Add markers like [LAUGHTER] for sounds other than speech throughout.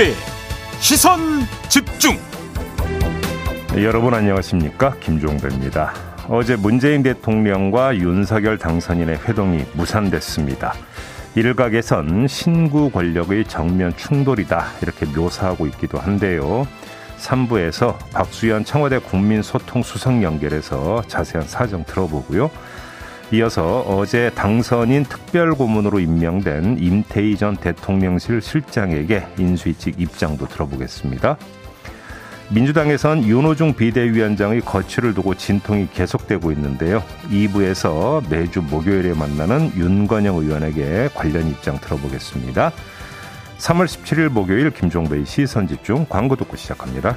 김종배 시선 집중. 네, 여러분 안녕하십니까 김종배입니다. 어제 문재인 대통령과 윤석열 당선인의 회동이 무산됐습니다. 일각에선 신구 권력의 정면 충돌이다 이렇게 묘사하고 있기도 한데요. 3부에서 박수현 청와대 국민소통수석 연결해서 자세한 사정 들어보고요. 이어서 어제 당선인 특별고문으로 임명된 임태희 전 대통령실 실장에게 인수위측 입장도 들어보겠습니다. 민주당에선 윤호중 비대위원장의 거취를 두고 진통이 계속되고 있는데요. 2부에서 매주 목요일에 만나는 윤건영 의원에게 관련 입장 들어보겠습니다. 3월 17일 목요일 김종배의 시선집중 광고 듣고 시작합니다.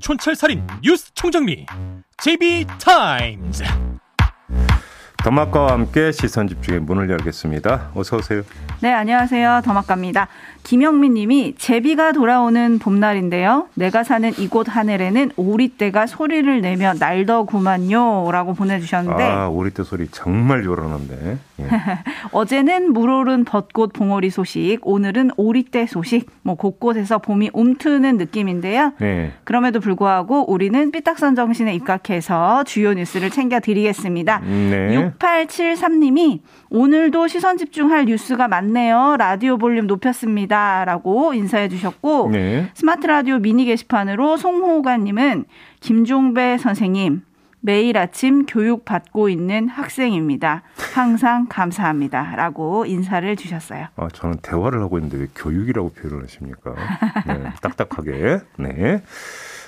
촌철살인 뉴스 총정리 JB타임즈. 더마카와 함께 시선 집중의 문을 열겠습니다. 어서 오세요. 네, 안녕하세요. 더마카입니다. 김영민 님이 제비가 돌아오는 봄날인데요. 내가 사는 이곳 하늘에는 오리떼가 소리를 내며 날더구만요. 라고 보내주셨는데. 아, 오리떼 소리 정말 요란한데. 예. [LAUGHS] 어제는 물오른 벚꽃 봉오리 소식, 오늘은 오리떼 소식, 뭐 곳곳에서 봄이 움트는 느낌인데요. 네. 그럼에도 불구하고 우리는 삐딱선 정신에 입각해서 주요 뉴스를 챙겨드리겠습니다. 네. 6873 님이 오늘도 시선 집중할 뉴스가 많네요. 라디오 볼륨 높였습니다. 라고 인사해 주셨고, 네. 스마트 라디오 미니 게시판으로 송호가님은 김종배 선생님, 매일 아침 교육 받고 있는 학생입니다. 항상 감사합니다. 라고 인사를 주셨어요. 아, 저는 대화를 하고 있는데 왜 교육이라고 표현을 하십니까? 네, [LAUGHS] 딱딱하게. 네.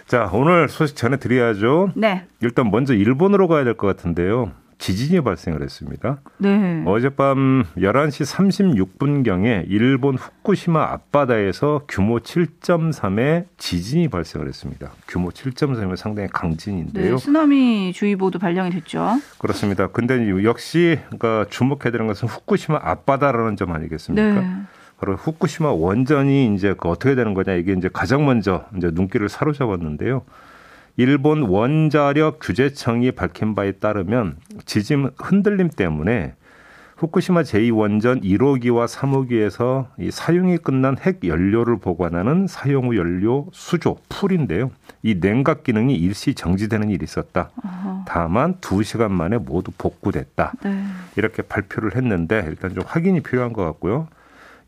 자, 오늘 소식 전해드려야죠. 네. 일단 먼저 일본으로 가야 될 것 같은데요. 지진이 발생을 했습니다. 네. 어젯밤 11시 36분경에 일본 후쿠시마 앞바다에서 규모 7.3의 지진이 발생을 했습니다. 규모 7.3은 상당히 강진인데요. 네, 쓰나미 주의보도 발령이 됐죠. 그렇습니다. 근데 역시 그러니까 주목해야 되는 것은 후쿠시마 앞바다라는 점 아니겠습니까? 네. 바로 후쿠시마 원전이 이제 그 어떻게 되는 거냐 이게 이제 가장 먼저 이제 눈길을 사로잡았는데요. 일본 원자력 규제청이 밝힌 바에 따르면 지진 흔들림 때문에 후쿠시마 제2원전 1호기와 3호기에서 이 사용이 끝난 핵 연료를 보관하는 사용 후 연료 수조 풀인데요. 이 냉각 기능이 일시 정지되는 일이 있었다. 다만 2시간 만에 모두 복구됐다. 네. 이렇게 발표를 했는데 일단 좀 확인이 필요한 것 같고요.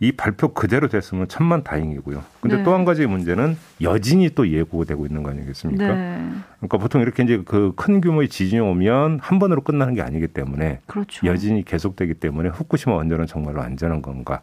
이 발표 그대로 됐으면 천만 다행이고요. 근데 네. 또한 가지 문제는 여진이 또 예고되고 있는 거 아니겠습니까? 네. 그러니까 보통 이렇게 이제 그 큰 규모의 지진이 오면 한 번으로 끝나는 게 아니기 때문에 그렇죠. 여진이 계속되기 때문에 후쿠시마 원전은 정말로 안전한 건가?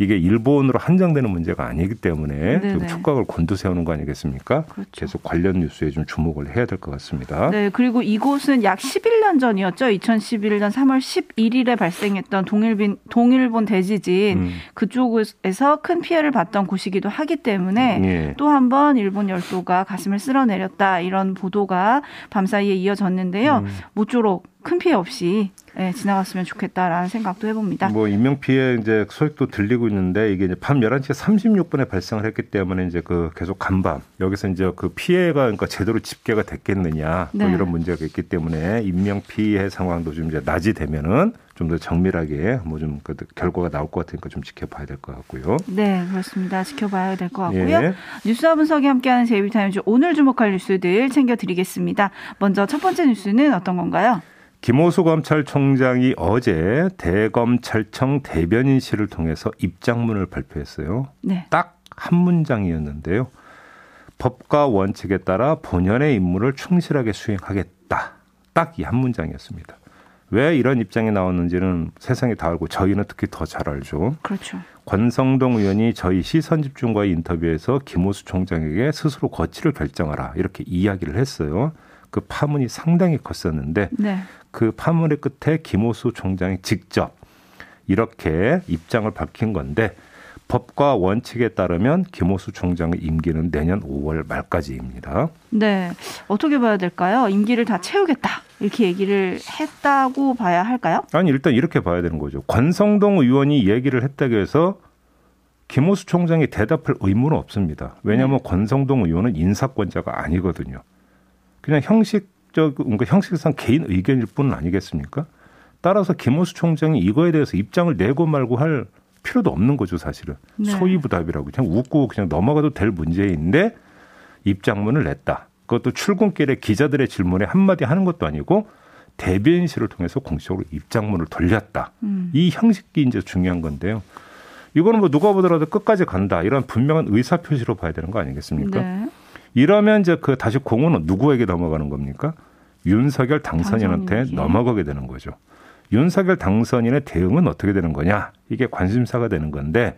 이게 일본으로 한정되는 문제가 아니기 때문에 네네. 좀 촉각을 곤두세우는 거 아니겠습니까? 그렇죠. 계속 관련 뉴스에 좀 주목을 해야 될 것 같습니다. 네, 그리고 이곳은 약 11년 전이었죠. 2011년 3월 11일에 발생했던 동일빈, 동일본 대지진 음. 그쪽에서 큰 피해를 봤던 곳이기도 하기 때문에 예. 또 한 번 일본 열도가 가슴을 쓸어내렸다 이런 보도가 밤사이에 이어졌는데요. 음. 모쪼록 큰 피해 없이 네, 지나갔으면 좋겠다라는 생각도 해봅니다. 뭐 인명 피해 이제 소식도 들리고 있는데 이게 이제 밤 11시 36분에 발생을 했기 때문에 이제 그 계속 간밤 여기서 이제 그 피해가 그러니까 제대로 집계가 됐겠느냐 뭐 네. 뭐 이런 문제가 있기 때문에 인명 피해 상황도 좀 이제 낮이 되면은 좀 더 정밀하게 뭐 좀 그 결과가 나올 것 같으니까 좀 지켜봐야 될 것 같고요. 네, 그렇습니다. 지켜봐야 될 것 같고요. 예. 뉴스와 분석이 함께하는 제이비타임즈 오늘 주목할 뉴스들 챙겨드리겠습니다. 먼저 첫 번째 뉴스는 어떤 건가요? 김호수 검찰총장이 어제 대검찰청 대변인실을 통해서 입장문을 발표했어요. 네. 딱한 문장이었는데요. 법과 원칙에 따라 본연의 임무를 충실하게 수행하겠다. 딱 이 한 문장이었습니다. 왜 이런 입장이 나왔는지는 세상이 다 알고 저희는 특히 더 잘 알죠. 그렇죠. 권성동 의원이 저희 시선 집중과의 인터뷰에서 김호수 총장에게 스스로 거취를 결정하라 이렇게 이야기를 했어요. 그 파문이 상당히 컸었는데 네. 그 파문의 끝에 김호수 총장이 직접 이렇게 입장을 밝힌 건데 법과 원칙에 따르면 김호수 총장의 임기는 내년 5월 말까지입니다. 네. 어떻게 봐야 될까요? 임기를 다 채우겠다. 이렇게 얘기를 했다고 봐야 할까요? 아니, 일단 이렇게 봐야 되는 거죠. 권성동 의원이 얘기를 했다고 해서 김호수 총장이 대답할 의무는 없습니다. 왜냐하면 네. 권성동 의원은 인사권자가 아니거든요. 그냥 형식적, 그러니까 형식상 개인 의견일 뿐은 아니겠습니까? 따라서 김호수 총장이 이거에 대해서 입장을 내고 말고 할 필요도 없는 거죠, 사실은. 네. 소위부답이라고 그냥 웃고 그냥 넘어가도 될 문제인데 입장문을 냈다. 그것도 출근길에 기자들의 질문에 한마디 하는 것도 아니고 대변인실을 통해서 공식적으로 입장문을 돌렸다. 음. 이 형식이 이제 중요한 건데요. 이거는 뭐 누가 보더라도 끝까지 간다. 이런 분명한 의사 표시로 봐야 되는 거 아니겠습니까? 네. 이러면 이제 그 다시 공은 누구에게 넘어가는 겁니까? 윤석열 당선인한테 당선인지. 넘어가게 되는 거죠. 윤석열 당선인의 대응은 어떻게 되는 거냐? 이게 관심사가 되는 건데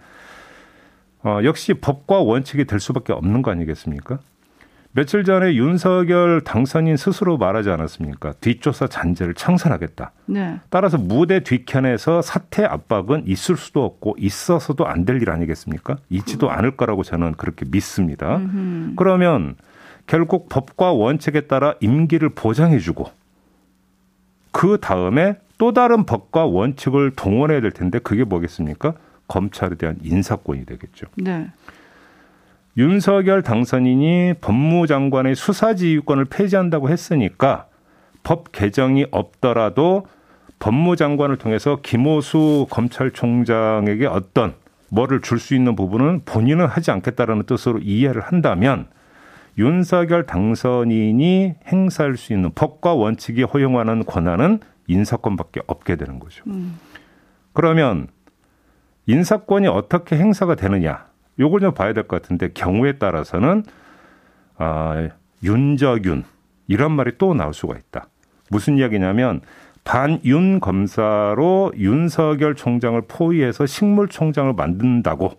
어, 역시 법과 원칙이 될 수밖에 없는 거 아니겠습니까? 며칠 전에 윤석열 당선인 스스로 말하지 않았습니까? 뒷조사 잔재를 창설하겠다. 네. 따라서 무대 뒤편에서 사퇴 압박은 있을 수도 없고 있어서도 안 될 일 아니겠습니까? 있지도 음. 않을 거라고 저는 그렇게 믿습니다. 음흠. 그러면 결국 법과 원칙에 따라 임기를 보장해주고 그 다음에 또 다른 법과 원칙을 동원해야 될 텐데 그게 뭐겠습니까? 검찰에 대한 인사권이 되겠죠. 네. 윤석열 당선인이 법무장관의 수사지휘권을 폐지한다고 했으니까 법 개정이 없더라도 법무장관을 통해서 김호수 검찰총장에게 어떤 뭐를 줄 수 있는 부분은 본인은 하지 않겠다라는 뜻으로 이해를 한다면 윤석열 당선인이 행사할 수 있는 법과 원칙이 허용하는 권한은 인사권밖에 없게 되는 거죠. 음. 그러면 인사권이 어떻게 행사가 되느냐? 요걸 좀 봐야 될 것 같은데 경우에 따라서는 아, 윤저균 이런 말이 또 나올 수가 있다. 무슨 이야기냐면 반윤 검사로 윤석열 총장을 포위해서 식물 총장을 만든다고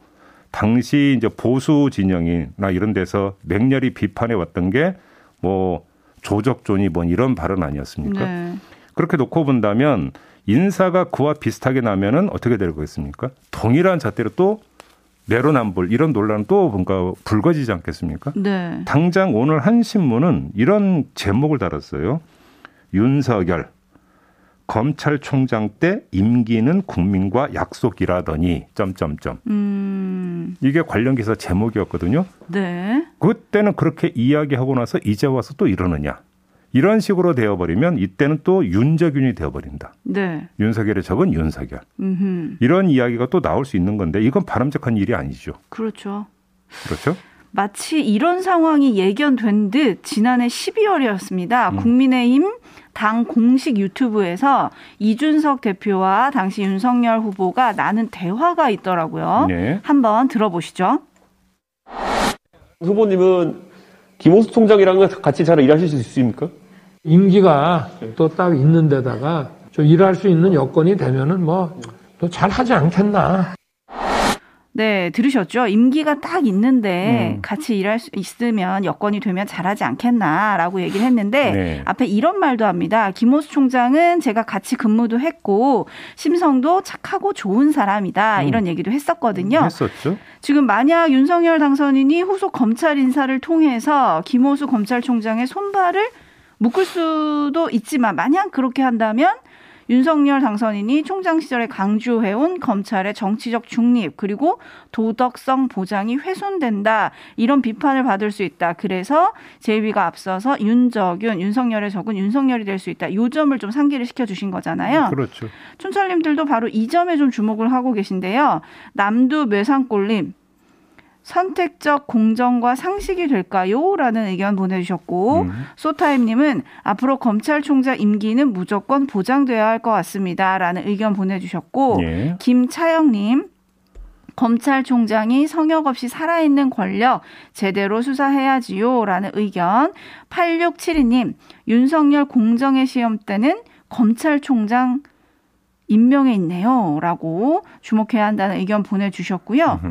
당시 이제 보수 진영이나 이런 데서 맹렬히 비판해 왔던 게 뭐 조적존이 뭐 이런 발언 아니었습니까? 네. 그렇게 놓고 본다면 인사가 그와 비슷하게 나면은 어떻게 될 거겠습니까? 동일한 잣대로 또 내로남불 이런 논란은 또 뭔가 불거지지 않겠습니까? 네. 당장 오늘 한 신문은 이런 제목을 달았어요. 윤석열 검찰총장 때 임기는 국민과 약속이라더니 점점점. 음. 이게 관련 기사 제목이었거든요. 네. 그때는 그렇게 이야기하고 나서 이제 와서 또 이러느냐. 이런 식으로 되어버리면 이때는 또 윤석윤이 되어버린다. 네. 윤석열의 적은 윤석열. 음흠. 이런 이야기가 또 나올 수 있는 건데 이건 바람직한 일이 아니죠. 그렇죠. 그렇죠. 마치 이런 상황이 예견된 듯 지난해 12월이었습니다. 음. 국민의힘 당 공식 유튜브에서 이준석 대표와 당시 윤석열 후보가 나는 대화가 있더라고요. 네. 한번 들어보시죠. 후보님은 김호수 총장이랑 같이 잘 일하실 수 있습니까? 임기가 또딱 있는 데다가 좀 일할 수 있는 여건이 되면은 뭐 또 잘하지 않겠나. 네, 들으셨죠? 임기가 딱 있는데 음. 같이 일할 수 있으면 여건이 되면 잘하지 않겠나라고 얘기를 했는데 네. 앞에 이런 말도 합니다. 김호수 총장은 제가 같이 근무도 했고 심성도 착하고 좋은 사람이다 음. 이런 얘기도 했었거든요. 했었죠. 지금 만약 윤석열 당선인이 후속 검찰 인사를 통해서 김호수 검찰총장의 손발을 묶을 수도 있지만 만약 그렇게 한다면 윤석열 당선인이 총장 시절에 강조해온 검찰의 정치적 중립 그리고 도덕성 보장이 훼손된다 이런 비판을 받을 수 있다. 그래서 제위가 앞서서 윤적윤 윤석열의 적은 윤석열이 될 수 있다. 요 점을 좀 상기를 시켜 주신 거잖아요. 그렇죠. 촌철님들도 바로 이 점에 좀 주목을 하고 계신데요. 남두 매상골님 선택적 공정과 상식이 될까요? 라는 의견 보내주셨고, 음. 소타임님은 앞으로 검찰총장 임기는 무조건 보장돼야 할 것 같습니다. 라는 의견 보내주셨고, 예. 김차영님, 검찰총장이 성역 없이 살아있는 권력 제대로 수사해야지요. 라는 의견. 8672님, 윤석열 공정의 시험 때는 검찰총장 임명에 있네요 라고 주목해야 한다는 의견 보내주셨고요.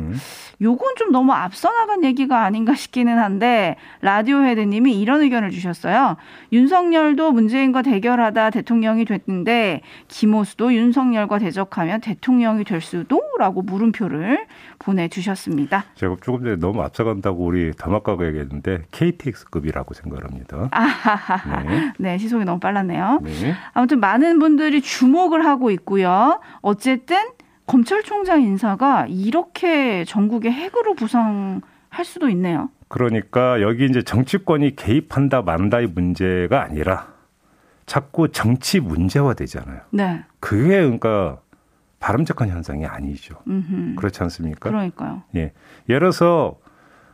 요건 좀 너무 앞서 나간 얘기가 아닌가 싶기는 한데 라디오 헤드님이 이런 의견을 주셨어요. 윤석열도 문재인과 대결하다 대통령이 됐는데 김호수도 윤석열과 대적하면 대통령이 될 수도?라고 물음표를 보내주셨습니다. 제가 조금 전에 너무 앞서간다고 우리 더마카가 얘기했는데 KTX급이라고 생각합니다. 아하하. 네. 네, 시속이 너무 빨랐네요. 네. 아무튼 많은 분들이 주목을 하고 있고 요. 어쨌든 검찰총장 인사가 이렇게 전국의 핵으로 부상할 수도 있네요. 그러니까 여기 이제 정치권이 개입한다 만다의 문제가 아니라 자꾸 정치 문제화 되잖아요. 네. 그게 그러니까 바람직한 현상이 아니죠. 음흠. 그렇지 않습니까? 그러니까요. 예. 예를 들어서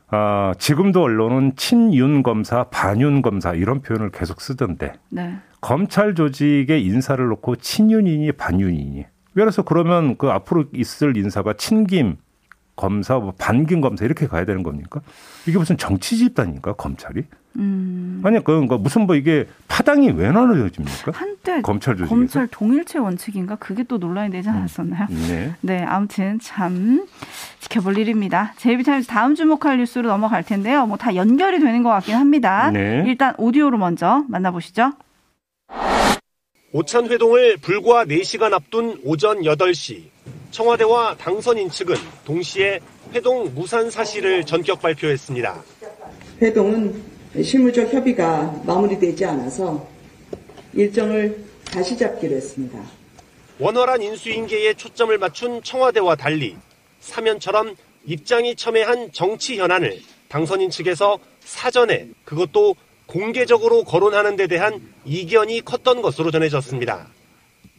아, 지금도 언론은 친윤 검사, 반윤 검사 이런 표현을 계속 쓰던데 네. 검찰 조직의 인사를 놓고 친윤이니 반윤이니 그래서 그러면 그 앞으로 있을 인사가 친김 검사, 뭐 반김 검사 이렇게 가야 되는 겁니까? 이게 무슨 정치 집단인가 검찰이? 음. 아니 그러니까 무슨 뭐 이게 파당이 왜 나눠집니까? 한때 검찰 조직 검찰 동일체 원칙인가 그게 또 논란이 되지 음. 않았었나요? 음. 네. 네, 아무튼 참 지켜볼 일입니다. 제이비타임즈 다음 주목할 뉴스로 넘어갈 텐데요. 뭐 다 연결이 되는 것 같긴 합니다. 네. 일단 오디오로 먼저 만나보시죠. 오찬 회동을 불과 4시간 앞둔 오전 8시 청와대와 당선인 측은 동시에 회동 무산 사실을 전격 발표했습니다. 회동은 실무적 협의가 마무리되지 않아서 일정을 다시 잡기로 했습니다. 원활한 인수인계에 초점을 맞춘 청와대와 달리 사면처럼 입장이 첨예한 정치 현안을 당선인 측에서 사전에 그것도 공개적으로 거론하는 데 대한 이견이 컸던 것으로 전해졌습니다.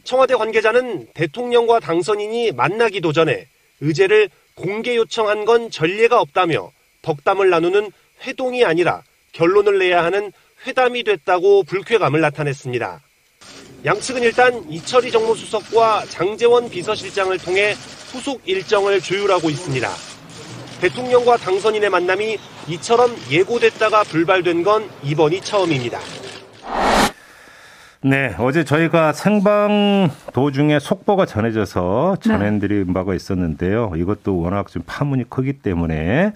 청와대 관계자는 대통령과 당선인이 만나기도 전에 의제를 공개 요청한 건 전례가 없다며 덕담을 나누는 회동이 아니라 결론을 내야 하는 회담이 됐다고 불쾌감을 나타냈습니다. 양측은 일단 이철희 정무수석과 장재원 비서실장을 통해 후속 일정을 조율하고 있습니다. 대통령과 당선인의 만남이 이처럼 예고됐다가 불발된 건 이번이 처음입니다. 네, 어제 저희가 생방 도중에 속보가 전해져서 전해드린 네. 바가 있었는데요. 이것도 워낙 좀 파문이 크기 때문에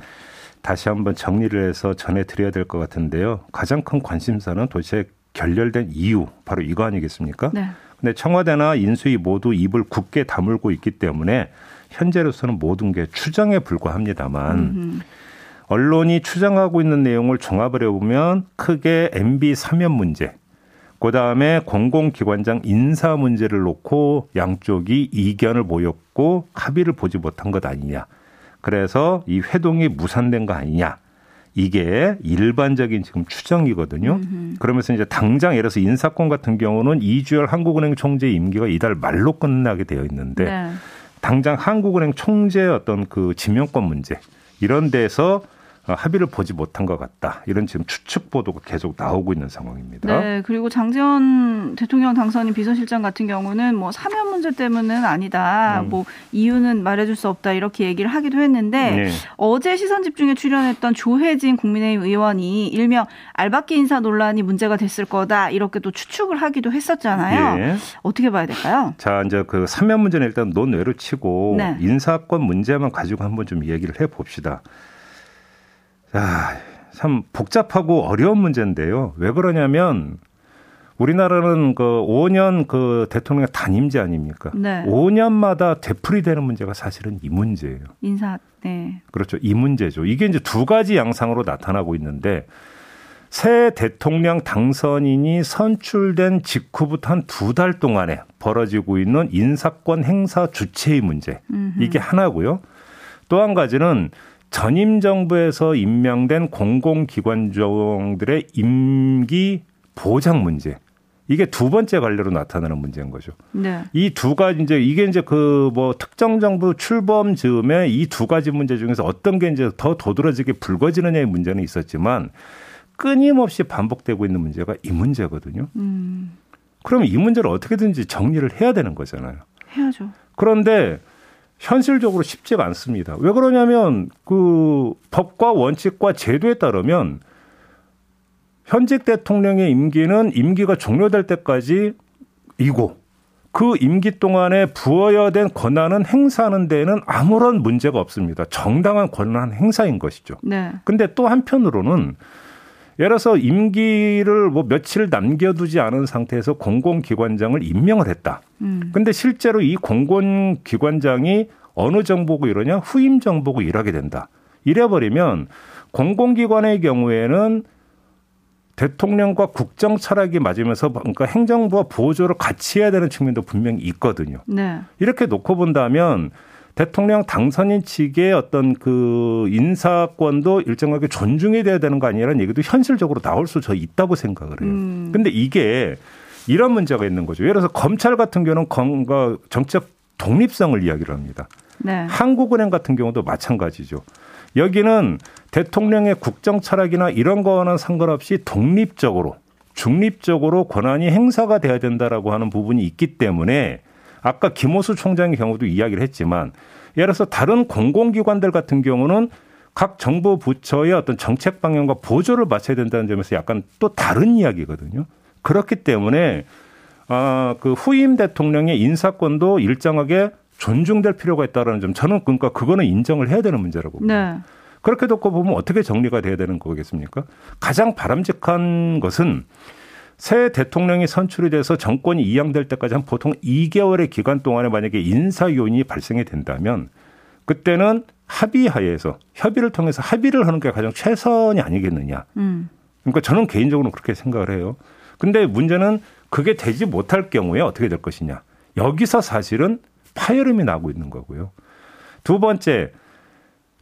다시 한번 정리를 해서 전해드려야 될 것 같은데요. 가장 큰 관심사는 도대체 결렬된 이유, 바로 이거 아니겠습니까? 네. 근데 청와대나 인수위 모두 입을 굳게 다물고 있기 때문에 현재로서는 모든 게 추정에 불과합니다만 음흠. 언론이 추정하고 있는 내용을 종합을 해보면 크게 MB 사면 문제, 그 다음에 공공기관장 인사 문제를 놓고 양쪽이 이견을 보였고 합의를 보지 못한 것 아니냐. 그래서 이 회동이 무산된 거 아니냐. 이게 일반적인 지금 추정이거든요. 음흠. 그러면서 이제 당장 예를 들어서 인사권 같은 경우는 이주열 한국은행 총재 임기가 이달 말로 끝나게 되어 있는데 네. 당장 한국은행 총재의 어떤 그 지명권 문제 이런 데서 어, 합의를 보지 못한 것 같다. 이런 지금 추측 보도가 계속 나오고 있는 상황입니다. 네, 그리고 장재원 대통령 당선인 비서실장 같은 경우는 뭐 사면 문제 때문은 아니다. 음. 뭐 이유는 말해줄 수 없다. 이렇게 얘기를 하기도 했는데 네. 어제 시선 집중에 출연했던 조혜진 국민의힘 의원이 일명 알바끼 인사 논란이 문제가 됐을 거다. 이렇게 또 추측을 하기도 했었잖아요. 네. 어떻게 봐야 될까요? 자, 이제 그 사면 문제는 일단 논외로 치고 네. 인사권 문제만 가지고 한번 좀 이야기를 해 봅시다. 야, 참 복잡하고 어려운 문제인데요. 왜 그러냐면 우리나라는 그 5년 그 대통령 단임제 아닙니까? 네. 5년마다 되풀이되는 문제가 사실은 이 문제예요. 인사. 네. 그렇죠. 이 문제죠. 이게 이제 두 가지 양상으로 나타나고 있는데 새 대통령 당선인이 선출된 직후부터 한 두 달 동안에 벌어지고 있는 인사권 행사 주체의 문제. 음흠. 이게 하나고요. 또 한 가지는 전임 정부에서 임명된 공공기관장들의 임기 보장 문제. 이게 두 번째 관례로 나타나는 문제인 거죠. 네. 이두 가지 이제 이게 이제 그 뭐 특정 정부 출범 즈음에 이 두 가지 문제 중에서 어떤 게 이제 더 도드라지게 불거지느냐의 문제는 있었지만 끊임없이 반복되고 있는 문제가 이 문제거든요. 음. 그럼 이 문제를 어떻게든지 정리를 해야 되는 거잖아요. 해야죠. 그런데 현실적으로 쉽지가 않습니다. 왜 그러냐면 그 법과 원칙과 제도에 따르면 현직 대통령의 임기는 임기가 종료될 때까지 이고 그 임기 동안에 부어야 된 권한은 행사하는 데에는 아무런 문제가 없습니다. 정당한 권한 행사인 것이죠. 네. 근데 또 한편으로는 예를 들어서 임기를 뭐 며칠 남겨두지 않은 상태에서 공공기관장을 임명을 했다. 음. 근데 실제로 이 공공기관장이 어느 정보고 이러냐? 후임 정보고 일하게 된다. 이래버리면 공공기관의 경우에는 대통령과 국정 철학이 맞으면서 그러니까 행정부와 보조를 같이 해야 되는 측면도 분명히 있거든요. 네. 이렇게 놓고 본다면 대통령 당선인 측의 어떤 그 인사권도 일정하게 존중이 돼야 되는 거 아니라는 얘기도 현실적으로 나올 수 저 있다고 생각을 해요. 음. 근데 이게 이런 문제가 있는 거죠. 예를 들어서 검찰 같은 경우는 검과 정책 독립성을 이야기를 합니다. 네. 한국은행 같은 경우도 마찬가지죠. 여기는 대통령의 국정 철학이나 이런 거와는 상관없이 독립적으로 중립적으로 권한이 행사가 돼야 된다라고 하는 부분이 있기 때문에 아까 김호수 총장의 경우도 이야기를 했지만 예를 들어서 다른 공공기관들 같은 경우는 각 정부 부처의 어떤 정책 방향과 보조를 맞춰야 된다는 점에서 약간 또 다른 이야기거든요. 그렇기 때문에 아, 그 후임 대통령의 인사권도 일정하게 존중될 필요가 있다라는 점 저는 그러니까 그거는 인정을 해야 되는 문제라고 봅니다. 네. 그렇게 놓고 보면 어떻게 정리가 돼야 되는 거겠습니까? 가장 바람직한 것은 새 대통령이 선출이 돼서 정권이 이양될 때까지 한 보통 2개월의 기간 동안에 만약에 인사 요인이 발생이 된다면 그때는 합의하에서 협의를 통해서 합의를 하는 게 가장 최선이 아니겠느냐. 음. 그러니까 저는 개인적으로 그렇게 생각을 해요. 근데 문제는 그게 되지 못할 경우에 어떻게 될 것이냐. 여기서 사실은 파열음이 나고 있는 거고요. 두 번째,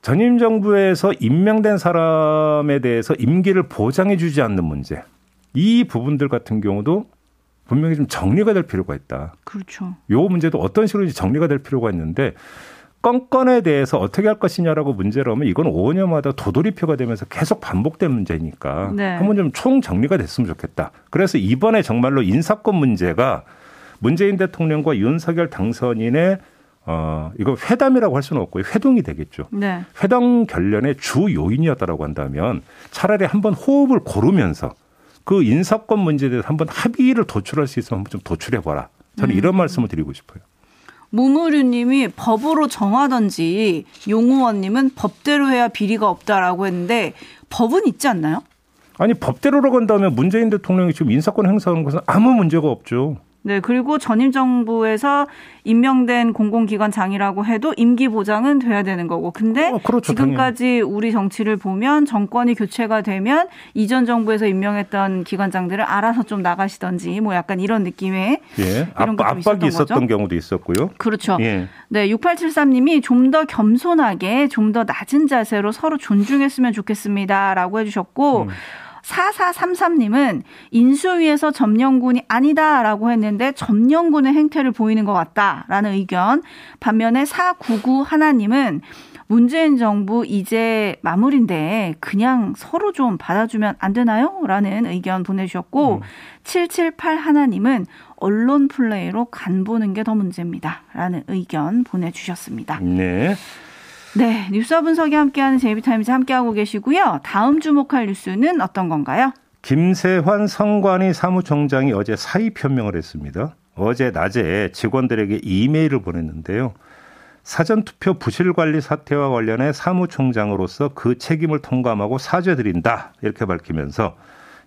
전임 정부에서 임명된 사람에 대해서 임기를 보장해 주지 않는 문제. 이 부분들 같은 경우도 분명히 좀 정리가 될 필요가 있다. 그렇죠. 요 문제도 어떤 식으로 정리가 될 필요가 있는데 건건에 대해서 어떻게 할 것이냐라고 문제를 하면 이건 5년마다 도돌이표가 되면서 계속 반복된 문제니까 네. 한번 좀 총 정리가 됐으면 좋겠다. 그래서 이번에 정말로 인사권 문제가 문재인 대통령과 윤석열 당선인의 어, 이거 회담이라고 할 수는 없고요. 회동이 되겠죠. 네. 회담 결련의 주 요인이었다라고 한다면 차라리 한번 호흡을 고르면서 그 인사권 문제에 대해서 한번 합의를 도출할 수 있으면 한번 좀 도출해봐라. 저는 음. 이런 말씀을 드리고 싶어요. 무무류님이 법으로 정하던지 용우원님은 법대로 해야 비리가 없다라고 했는데 법은 있지 않나요? 아니 법대로라고 한다면 문재인 대통령이 지금 인사권 행사하는 것은 아무 문제가 없죠. 네, 그리고 전임 정부에서 임명된 공공기관장이라고 해도 임기 보장은 돼야 되는 거고. 근데 어, 그렇죠, 지금까지. 우리 정치를 보면 정권이 교체가 되면 이전 정부에서 임명했던 기관장들을 알아서 좀 나가시던지 뭐 약간 이런 느낌의 예. 이런 압, 압박이 있었던 거죠. 경우도 있었고요. 그렇죠. 예. 네, 6873님이 좀 더 겸손하게 좀 더 낮은 자세로 서로 존중했으면 좋겠습니다라고 해주셨고. 음. 4433님은 인수위에서 점령군이 아니다라고 했는데 점령군의 행태를 보이는 것 같다라는 의견. 반면에 499 하나님은 문재인 정부 이제 마무리인데 그냥 서로 좀 받아주면 안 되나요? 라는 의견 보내주셨고, 음. 778 하나님은 언론 플레이로 간 보는 게 더 문제입니다. 라는 의견 보내주셨습니다. 네. 네, 뉴스와 분석이 함께하는 제이비타임즈 함께하고 계시고요. 다음 주목할 뉴스는 어떤 건가요? 김세환 성관이 사무총장이 어제 사의 표명을 했습니다. 어제 낮에 직원들에게 이메일을 보냈는데요. 사전투표 부실관리 사태와 관련해 사무총장으로서 그 책임을 통감하고 사죄드린다. 이렇게 밝히면서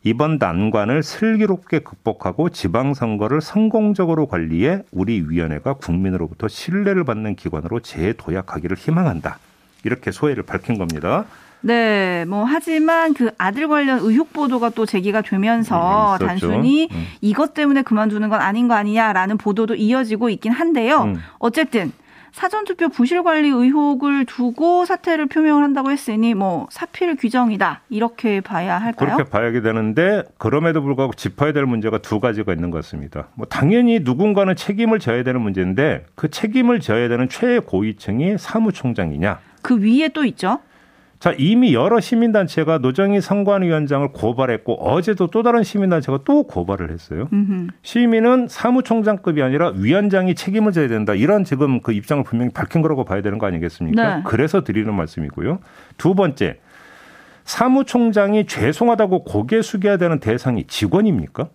이번 난관을 슬기롭게 극복하고 지방선거를 성공적으로 관리해 우리 위원회가 국민으로부터 신뢰를 받는 기관으로 재도약하기를 희망한다. 이렇게 소회를 밝힌 겁니다. 네, 뭐 하지만 그 아들 관련 의혹 보도가 또 제기가 되면서 음, 단순히 음. 이것 때문에 그만두는 건 아닌 거 아니냐라는 보도도 이어지고 있긴 한데요. 음. 어쨌든 사전투표 부실 관리 의혹을 두고 사퇴를 표명을 한다고 했으니 뭐 사필 규정이다 이렇게 봐야 할까요? 그렇게 봐야 되는데 그럼에도 불구하고 짚어야 될 문제가 두 가지가 있는 것 같습니다. 뭐 당연히 누군가는 책임을 져야 되는 문제인데 그 책임을 져야 되는 최고위층이 사무총장이냐? 그 위에 또 있죠. 자, 이미 여러 시민단체가 노정희 선관위원장을 고발했고 어제도 또 다른 시민단체가 또 고발을 했어요. 음흠. 시민은 사무총장급이 아니라 위원장이 책임을 져야 된다. 이런 지금 그 입장을 분명히 밝힌 거라고 봐야 되는 거 아니겠습니까? 네. 그래서 드리는 말씀이고요. 두 번째, 사무총장이 죄송하다고 고개 숙여야 되는 대상이 직원입니까?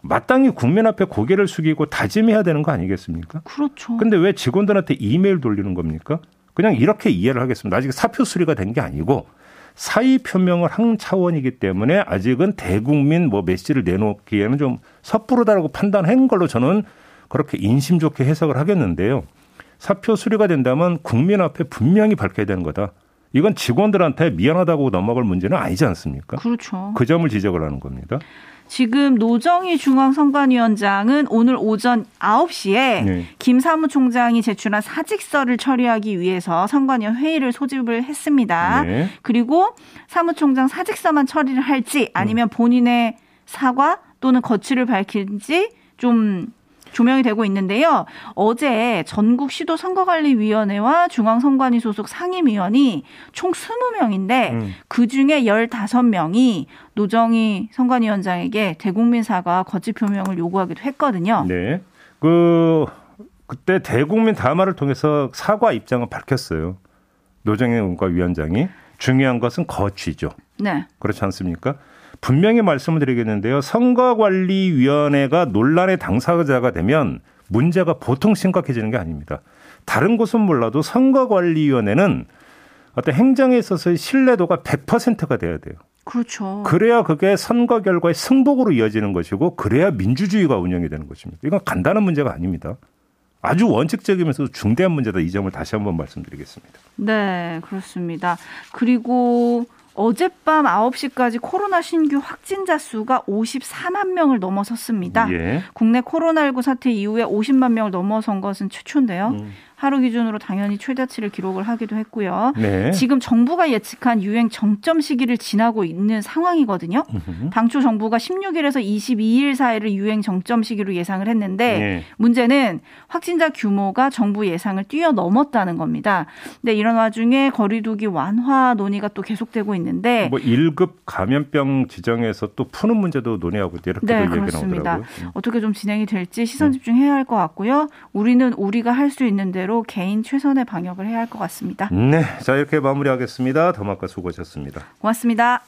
마땅히 국민 앞에 고개를 숙이고 다짐해야 되는 거 아니겠습니까? 그렇죠. 근데 왜 직원들한테 이메일 돌리는 겁니까? 그냥 이렇게 이해를 하겠습니다. 아직 사표 수리가 된 게 아니고 사의 표명을 한 차원이기 때문에 아직은 대국민 뭐 메시지를 내놓기에는 좀 섣부르다라고 판단한 걸로 저는 그렇게 인심 좋게 해석을 하겠는데요. 사표 수리가 된다면 국민 앞에 분명히 밝혀야 되는 거다. 이건 직원들한테 미안하다고 넘어갈 문제는 아니지 않습니까? 그렇죠. 그 점을 지적을 하는 겁니다. 지금 노정희 중앙선관위원장은 오늘 오전 9시에 네. 김 사무총장이 제출한 사직서를 처리하기 위해서 선관위 회의를 소집을 했습니다. 네. 그리고 사무총장 사직서만 처리를 할지 아니면 본인의 사과 또는 거취를 밝힐지 좀 조명이 되고 있는데요. 어제 전국 시도 선거관리위원회와 중앙선관위 소속 상임위원이 총 20명인데 음. 그 중에 15명이 노정희 선관위원장에게 대국민 사과 거취 표명을 요구하기도 했거든요. 네. 그 그때 대국민 담화를 통해서 사과 입장을 밝혔어요. 노정희 원과위원장이 중요한 것은 거취죠. 네. 그렇지 않습니까? 분명히 말씀을 드리겠는데요. 선거관리위원회가 논란의 당사자가 되면 문제가 보통 심각해지는 게 아닙니다. 다른 곳은 몰라도 선거관리위원회는 어떤 행정에 있어서의 신뢰도가 100%가 돼야 돼요. 그렇죠. 그래야 그게 선거 결과의 승복으로 이어지는 것이고 그래야 민주주의가 운영이 되는 것입니다. 이건 간단한 문제가 아닙니다. 아주 원칙적이면서도 중대한 문제다. 이 점을 다시 한번 말씀드리겠습니다. 네, 그렇습니다. 그리고 어젯밤 9시까지 코로나 신규 확진자 수가 54만 명을 넘어섰습니다. 예. 국내 코로나19 사태 이후에 50만 명을 넘어선 것은 최초인데요. 음. 하루 기준으로 당연히 최다치를 기록을 하기도 했고요. 네. 지금 정부가 예측한 유행 정점 시기를 지나고 있는 상황이거든요. 으흠. 당초 정부가 16일에서 22일 사이를 유행 정점 시기로 예상을 했는데 네. 문제는 확진자 규모가 정부 예상을 뛰어넘었다는 겁니다. 근데 이런 와중에 거리두기 완화 논의가 또 계속되고 있는데 뭐 1급 감염병 지정에서 또 푸는 문제도 논의하고 이렇게 네, 나오더라고요. 음. 어떻게 좀 진행이 될지 시선 집중해야 할 것 같고요. 우리는 우리가 할 수 있는 대로 대로 개인 최선의 방역을 해야 할 것 같습니다. 네. 자, 이렇게 마무리하겠습니다. 더마카 수고하셨습니다. 고맙습니다.